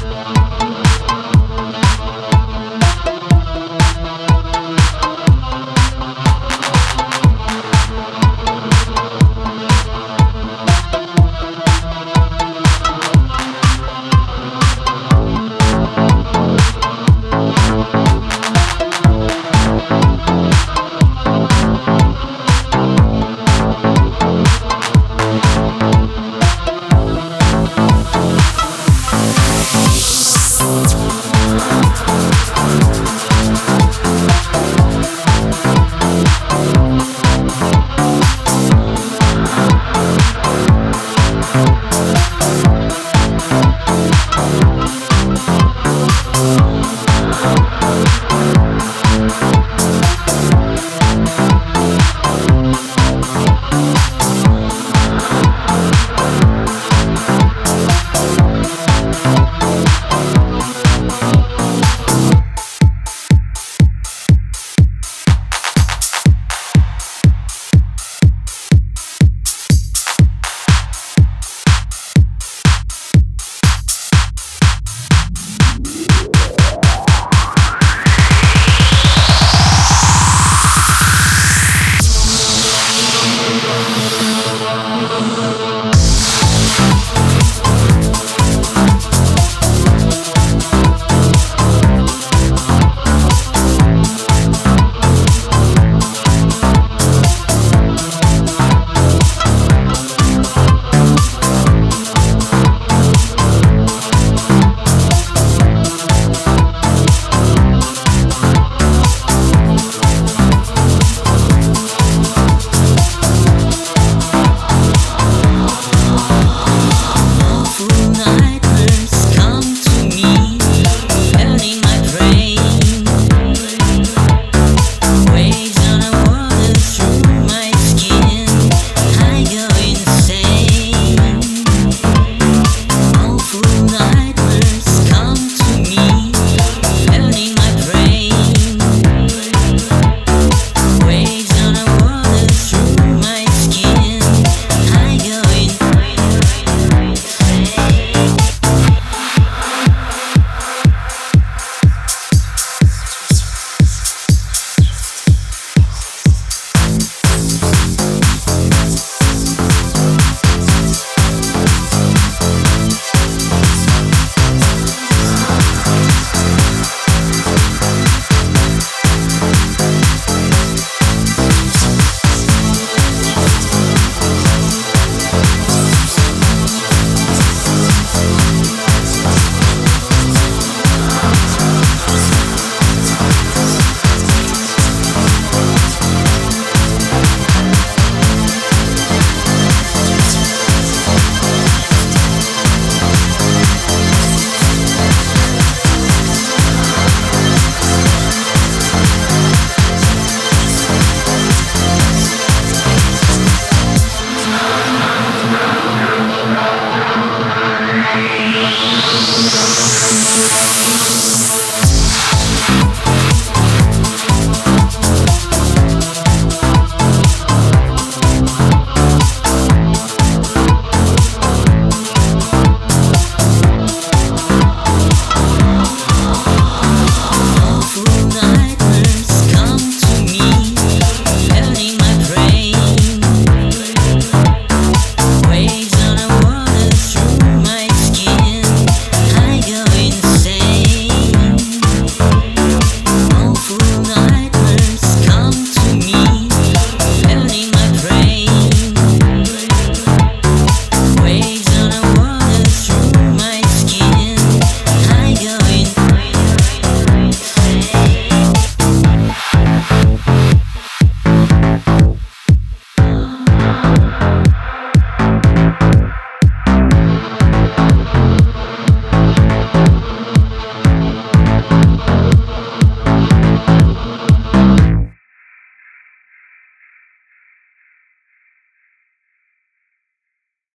Bye.